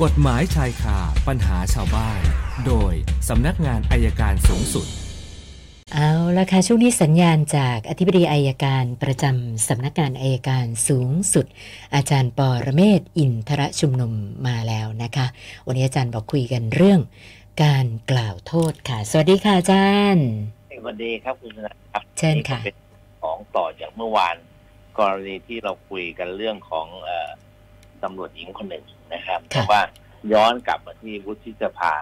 กฎหมายชายคาปัญหาชาวบ้าน โดยสำนักงานอัยการสูงสุด เอาละค่ะช่วงนี้สัญญาณจากอธิบดีอัยการประจำสำนักงานอัยการสูงสุด อาจารย์ปอระเมศวร์อินทรชุมนุมมาแล้วนะคะ วันนี้อาจารย์บอกคุยกันเรื่อง การกล่าวโทษค่ะ สวัสดีค่ะอาจารย์สวัสดีครับคุณชนะครับเชิญค่ะนี่ก็เป็นของต่อจากเมื่อวาน กรณีที่เราคุยกันเรื่องของเออตำรวจหญิงคนหนึ่ง นะครับค่ะแต่ว่าย้อนกลับมาที่วุฒิสภา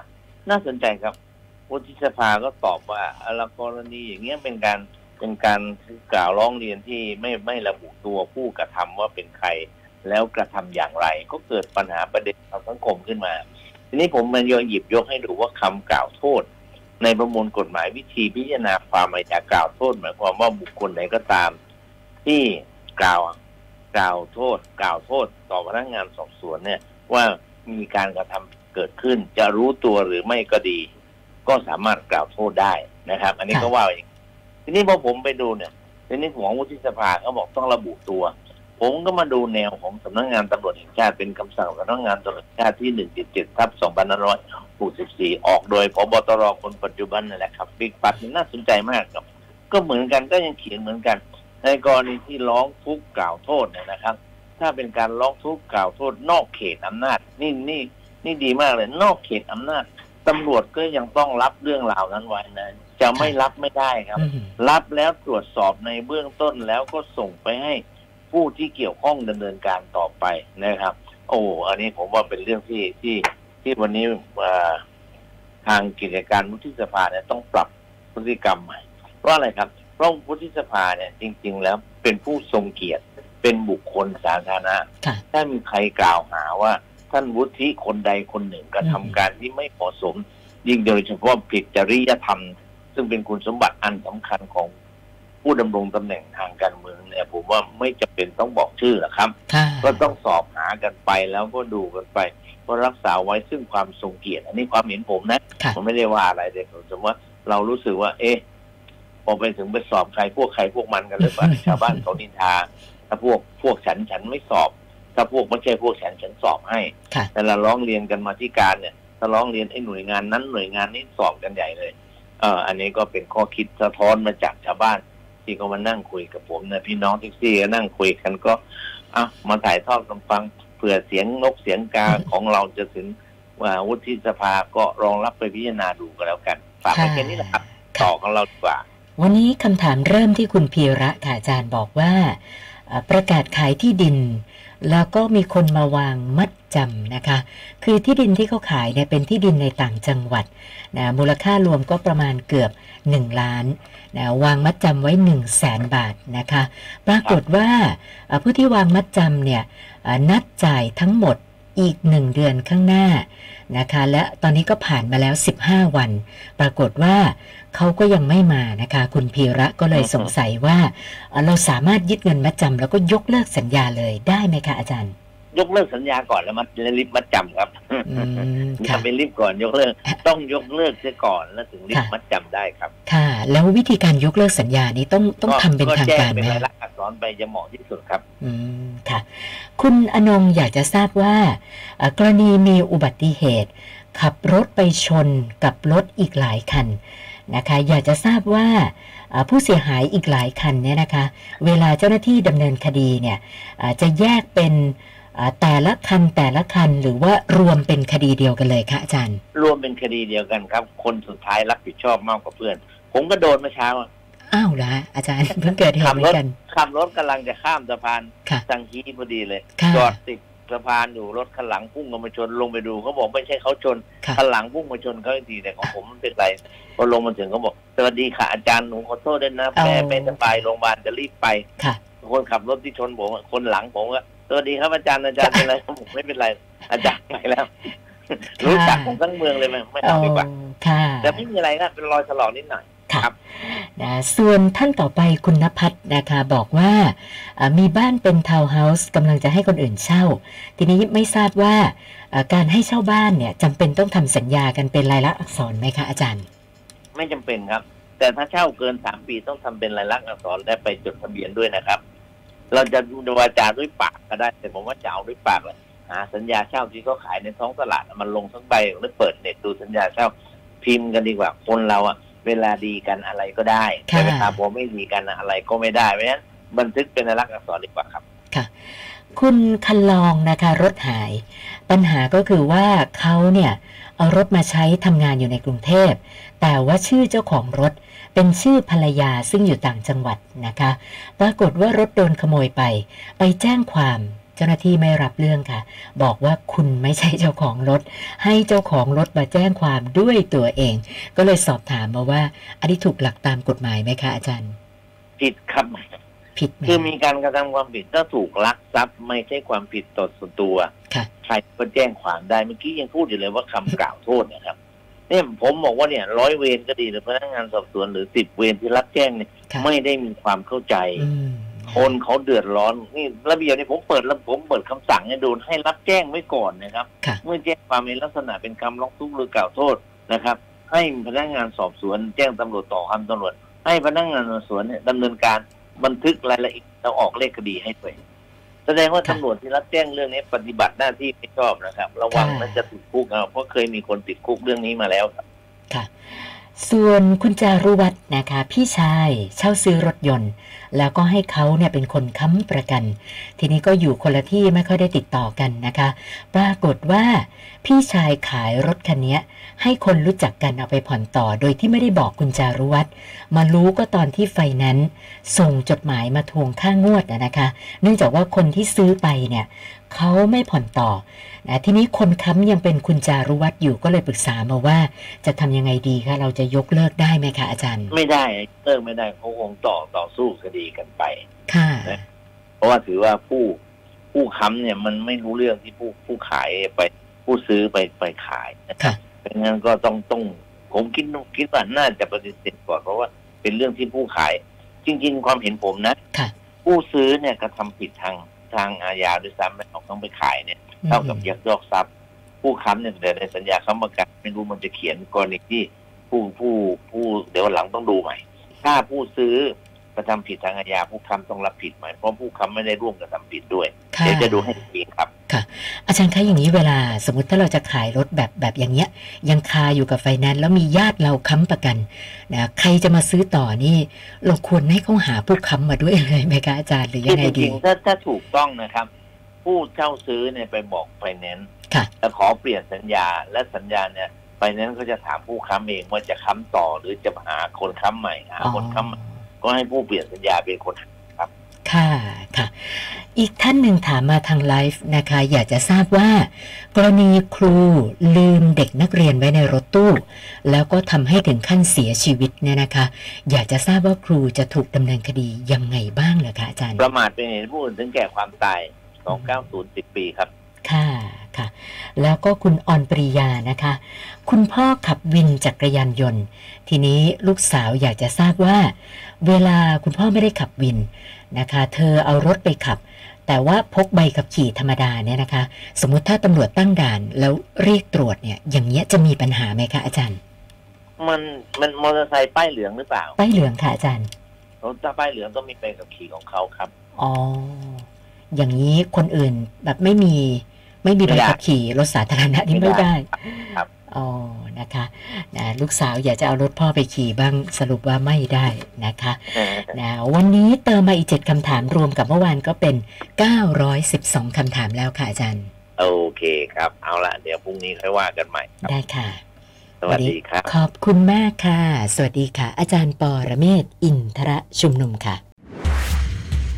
น่าสนใจครับ วุฒิสภาก็ตอบว่าเอาละกรณีอย่างเงี้ยเป็นการเป็นการกล่าวร้องเรียนที่ไม่ไม่ระบุตัวผู้กระทำว่าเป็นใคร แล้วกระทำอย่างไร ก็เกิดปัญหาประเด็นทางสังคมขึ้นมา ทีนี้ผมมันยหยิบยกให้ดูว่าคำกล่าวโทษ ในประมวลกฎหมายวิธีพิจารณาความอาญากล่าวโทษหมายความว่าบุคคลไหนก็ตาม ที่กล่าวกล่าวโทษ กล่าวโทษ ต่อพนักงานสอบสวนเนี่ย ว่ามีการกระทำเกิดขึ้น จะรู้ตัวหรือไม่ก็ดี ก็สามารถกล่าวโทษได้นะครับ อันนี้ก็ว่าอย่างทีนี้พอผมไปดูเนี่ยทีนี้ของวุฒิสภาเขาบอกต้องระบุตัว ผมก็มาดูแนวของสำนักงานตำรวจแห่งชาติเป็นคำสั่งสำนักงานตำรวจแห่งชาติที่177ทับ2564อยหกสิบสี่ออกโดยพบตรคนปัจจุบันนั่นแหละครับบิ๊กปัดนี่น่าสนใจมากครับ ก็เหมือนกันก็ยังเขียนเหมือนกัน ในกรณีที่ร้องทุกข์กล่าวโทษเนี่ยนะครับ ถ้าเป็นการร้องทุกข์กล่าวโทษนอกเขตอำนาจ นี่นี่นี่ดีมากเลย นอกเขตอำนาจตำรวจก็ยังต้องรับเรื่องราวนั้นไว้นะจะไม่รับไม่ได้ครับอืมรับแล้วตรวจสอบในเบื้องต้นแล้วก็ส่งไปให้ผู้ที่เกี่ยวข้องดำเนินการต่อไปนะครับ โอ้อันนี้ผมว่าเป็นเรื่องที่ที่ที่วันนี้อ่าทางกิจการวุฒิสภาเนี่ยต้องปรับพฤติกรรมใหม่เพราะอะไรครับเพราะวุฒิสภาเนี่ยจริง ๆ แล้วเป็นผู้ทรงเกียรติ เป็นบุคคลสาธารณะค่ะถ้ามีใครกล่าวหาว่า ท่านวุฒิคนใดคนหนึ่งกระทำอืมการที่ไม่เหมาะสม ยิ่งโดยเฉพาะผิดจริยธรรม ซึ่งเป็นคุณสมบัติอันสำคัญของผู้ดำรงตำแหน่งทางการเมืองเนี่ยผมว่าไม่จำเป็นต้องบอกชื่อหรอกครับค่ะก็ต้องสอบหากันไปแล้วก็ดูกันไปก็รักษาไว้ซึ่งความทรงเกียรติ อันนี้ความเห็นผมนะค่ะผมไม่ได้ว่าอะไรแต่ผมสมมติว่าเรารู้สึกว่า เอ๊ะพอไปถึงไปสอบใครพวกใครพวกมันกันเลยว่าชาวบ้านเขานินทา ถ้าพวกพวกฉันฉันไม่สอบ ถ้าพวกไม่ใช่พวกฉันฉันสอบให้ค่ะแต่ละร้องเรียนกันมาที่การเนี่ย ถ้าร้องเรียนไอ้หน่วยงานนั้นหน่วยงานนี้สอบกันใหญ่เลยเอออันนี้ก็เป็นข้อคิดสะท้อนมาจากชาวบ้าน ที่เขามานั่งคุยกับผมนะพี่น้องแท็กซี่ก็นั่งคุยกันก็อะมาถ่ายทอดกันฟังเผื่อเสียงนกเสียงกาของเราจะถึงว่าวุฒิสภาก็รองรับไปพิจารณาดูกันแล้วกันฝากไว้แค่นี้แหละครับต่อของเราดีกว่า วันนี้คำถามเริ่มที่คุณพีระค่ะอาจารย์บอกว่าเอ่อ ประกาศขายที่ดิน แล้วก็มีคนมาวางมัดจำนะคะ คือที่ดินที่เขาขายเนี่ยเป็นที่ดินในต่างจังหวัดนะมูลค่ารวมก็ประมาณเกือบ 1 ล้านนะวางมัดจำไว้ 1 0 0 0 0แสนบาทนะคะ ปรากฏว่าผู้ที่วางมัดจำเนี่ยนัดจ่ายทั้งหมด อีก1เดือนข้างหน้านะคะ และตอนนี้ก็ผ่านมาแล้ว 15 วัน ปรากฏว่าเขาก็ยังไม่มานะคะ คุณพีระก็เลยอือฮึสงสัยว่าเอ่อเราสามารถยึดเงินมัดจำแล้วก็ยกเลิกสัญญาเลยได้ไหมคะอาจารย์ยกเลิกสัญญาก่อนแล้วมัดรีบมัดจำครับอืมอย่าค่ะไปรีบก่อนยกเลิก ต้องยกเลิกเสียก่อนแล้วถึงรีบค่ะมัดจำได้ครับ ค่ะ แล้ววิธีการยกเลิกสัญญานี้ต้องต้องทำเป็นทางแจ้การเป็นไหมรายคะลักษณ์อักษรไปจะเหมาะที่สุดครับ อืมค่ะ คุณอนงอยากจะทราบว่าเอ่อกรณีมีอุบัติเหตุ ขับรถไปชนกับรถอีกหลายคันนะคะ อยากจะทราบว่าเอ่อผู้เสียหายอีกหลายคันเนี่ยนะคะ เวลาเจ้าหน้าที่ดำเนินคดีเนี่ยเอ่อจะแยกเป็นเอ่อแต่ละคันแต่ละคันหรือว่ารวมเป็นคดีเดียวกันเลยคะอาจารย์ รวมเป็นคดีเดียวกันครับ คนสุดท้ายรับผิดชอบมากกว่าเพื่อน ผมก็โดนเมื่อเช้าอะอ้าวละอาจารย์เพิ่งเกิดเหขัตุเหมืรอถนกันขับรถกำลังจะข้ามสะพานค่ะสังฮีพอดีเลยค่ะจอดติดสะพานอยู่รถข้างหลังพุ่งกันมาชนลงไปดูเขาบอกไม่ใช่เขาชนค่ะข้างหลังพุ่งมาชนเขาอีกทีแต่ของผมมันเป็นไรพอลงมาถึงเขาบอกสวัสดีค่ะอาจารย์หนูขอโทษด้วยนะแม่ไม่สบายโรงพยาบาลจะรีบไปค่ะคนขับรถที่ชนผมอะคนหลังผมก็สวัสดีครับอาจารย์อาจารย์เป็นไรผมไม่เป็นไร อาจารย์ไปแล้วรู้จักผมทั้งเมืองเลยไหมไม่เอาเอาดีกว่าค่ะแต่ไม่มีอะไรนะเป็นรอยถลอกนิดหน่อย ค่ะครับนะส่วนท่านต่อไปคุณนภัทรนะคะบอกว่าอ่ามีบ้านเป็นทาวน์เฮาส์กำลังจะให้คนอื่นเช่า ทีนี้ไม่ทราบว่าอ่าการให้เช่าบ้านเนี่ยจำเป็นต้องทำสัญญากันเป็นลายลักษณ์อักษรไหมคะอาจารย์ ไม่จำเป็นครับ แต่ถ้าเช่าเกินสามปีต้องทำเป็นลายลักษณ์อักษรและไปจดทะเบียนด้วยนะครับ เราจะวาจาด้วยปากก็ได้ แต่ผมว่าจะเอาด้วยปากเลยหาสัญญาเช่าที่เขาขายในท้องตลาดมันลงทั้งใบหรือเปิดเน็ตดูสัญญาเช่าพิมพ์กันดีกว่าคนเราอะ เวลาดีกันอะไรก็ได้ค่ะใช่ไหมครับพอไม่ดีกันอะไรก็ไม่ได้เพราะฉะนั้นบันทึกเป็นลายลักษณ์อักษรดีกว่าครับค่ะ คุณคันลองนะคะรถหาย ปัญหาก็คือว่าเขาเนี่ยเอารถมาใช้ทำงานอยู่ในกรุงเทพ แต่ว่าชื่อเจ้าของรถเป็นชื่อภรรยาซึ่งอยู่ต่างจังหวัดนะคะ ปรากฏว่ารถโดนขโมยไป ไปแจ้งความเจ้าหน้าที่ไม่รับเรื่องค่ะ บอกว่าคุณไม่ใช่เจ้าของรถ ให้เจ้าของรถมาแจ้งความด้วยตัวเอง ก็เลยสอบถามมาว่า อันนี้ถูกหลักตามกฎหมายไหมคะอาจารย์ ผิดครับผิดไหมคือมีการกระทำความผิดถ้าถูกลักทรัพย์ไม่ใช่ความผิดต่อส่วนตัวค่ะใครก็แจ้งความได้เมื่อกี้ยังพูดอยู่เลยว่าคำกล่าวโทษเนะครับเนี่ยผมบอกว่าเนี่ยร้อยเวรก็ดีหรือพนักงานสอบสวนหรือสิบเวรที่รับแจ้งเนี่ยค่ะไม่ได้มีความเข้าใจอืม คนเขาเดือดร้อนนี่ระเบียบนี่ผมเปิดแล้วผมเปิดคำสั่งให้ดูให้รับแจ้งไว้ก่อนนะครับค่ะเมื่อแจ้งความในลักษณะเป็นคำร้องทุกข์หรือกล่าวโทษนะครับ ให้พนักงานสอบสวน แจ้งตำรวจต่อคำตำรวจ ให้พนักงานสอบสวนเนี่ยดำเนินการบันทึกรายละเอียดแล้วออกเลขคดีให้ด้วยแสดงว่าค่ะตำรวจที่รับแจ้งเรื่องนี้ปฏิบัติหน้าที่ไม่ชอบนะครับ ระวังค่ะมันจะติดคุกเอาเพราะเคยมีคนติดคุกเรื่องนี้มาแล้วครับค่ะ ส่วนคุณจารุวัฒน์นะคะ พี่ชายเช่าซื้อรถยนต์ แล้วก็ให้เขาเนี่ยเป็นคนค้ำประกัน ทีนี้ก็อยู่คนละที่ไม่ค่อยได้ติดต่อกันนะคะ ปรากฏว่า พี่ชายขายรถคันนี้ให้คนรู้จักกันเอาไปผ่อนต่อ โดยที่ไม่ได้บอกคุณจารุวัฒน์มารู้ก็ตอนที่ไฟนั้น ส่งจดหมายมาทวงค่างวดนะคะ เนื่องจากว่าคนที่ซื้อไปเนี่ย เขาไม่ผ่อนต่อนะทีนี้คนค้ำยังเป็นคุณจารุวัฒน์อยู่ก็เลยปรึกษามาว่า จะทำยังไงดีคะเราจะยกเลิกได้ไหมคะอาจารย์ ไม่ได้เลิกไม่ได้เขาคงต่อต่อสู้คดีกันไป ค่ะเพราะว่าถือว่าผู้ผู้ค้ำเนี่ยมันไม่รู้เรื่องที่ผู้ผู้ขายไปผู้ซื้อไปไปขายนะค่ะเพราะงั้นก็ต้องต้องผมคิดคิดว่าน่าจะปฏิเสธก่อนเพราะว่าเป็นเรื่องที่ผู้ขาย จริง ๆ ความเห็นผมนะค่ะผู้ซื้อเนี่ยกระทำผิดทาง ทางอาญาด้วยซ้ำไม่เอาต้องไปขายเนี่ย เท่ากับยักยอกทรัพย์ ผู้ค้ำเนี่ยแต่ในสัญญาค้ำประกันไม่รู้มันจะเขียนกรณีที่ผู้ผู้ผู้เดี๋ยวหลังต้องดูใหม่ ถ้าผู้ซื้อกระทำผิดทางอาญาผู้ค้ำต้องรับผิดใหม่เพราะผู้ค้ำไม่ได้ร่วมกระทำผิดด้วยค่ะเดี๋ยวจะดูให้ดีครับ อาจารย์คะอย่างนี้เวลาสมมติถ้าเราจะขายรถแบบแบบอย่างเงี้ย ยังคาอยู่กับไฟแนนซ์แล้วมีญาติเราค้ำประกันนะใครจะมาซื้อต่อนี่เราควรให้เขาหาผู้ค้ำมาด้วยเลยไหมคะอาจารย์หรือยัที่งไงจดีริงๆถ้าถ้าถูกต้องนะครับ ผู้เช่าซื้อเนี่ยไปบอกไฟแนนซ์ค่ะแล้วขอเปลี่ยนสัญญาและสัญญาเนี่ยไฟแนนซ์เขาจะถามผู้ค้ำเองว่าจะค้ำต่อหรือจะหาคนค้ำใหม่หาคนค้ำใหม่ก็ให้ผู้เปลี่ยนสัญญาเป็นคน ค่ะค่ะ อีกท่านหนึ่งถามมาทางไลฟ์นะคะ อยากจะทราบว่า กรณีครูลืมเด็กนักเรียนไว้ในรถตู้ แล้วก็ทำให้ถึงขั้นเสียชีวิตเนี่ยนะคะ อยากจะทราบว่าครูจะถูกดำเนินคดียังไงบ้างเหรอคะอาจารย์ ประมาทเป็นเหตุผู้อื่นถึงแก่ความตาย290 10 ปีครับ ค่ะค่ะ แล้วก็คุณออนปริยานะคะ คุณพ่อขับวินจักรยานยนต์ ทีนี้ลูกสาวอยากจะทราบว่า เวลาคุณพ่อไม่ได้ขับวินนะคะ เธอเอารถไปขับ แต่ว่าพกใบขับขี่ธรรมดาเนี่ยนะคะ สมมุติถ้าตำรวจตั้งด่านแล้วเรียกตรวจเนี่ย อย่างเงี้ยจะมีปัญหาไหมคะอาจารย์ มันมันมอเตอร์ไซค์ป้ายเหลืองหรือเปล่า ป้ายเหลืองค่ะอาจารย์ถ้าป้ายเหลืองต้องมีใบขับขี่ของเขาครับ อ๋อ อย่างนี้คนอื่นแบบไม่มี ไม่มีใบไม่ได้ขับขี่รถสาธารณะนี่ไม่ไม่ได้ได้ครับอ๋อนะคะนะลูกสาวอยากจะเอารถพ่อไปขี่บ้างสรุปว่าไม่ได้นะคะนะวันนี้เติมมาอีกเจ็ดคำถามรวมกับเมื่อวานก็เป็น 912คำถามแล้วค่ะอาจารย์ โอเคครับ เอาละเดี๋ยวพรุ่งนี้ค่อยว่ากันใหม่ครับได้ค่ะ สวัสดีครับ ขอบคุณมากค่ะ สวัสดีค่ะ อาจารย์ปอระเมศวร์อินทระชุมนุมค่ะ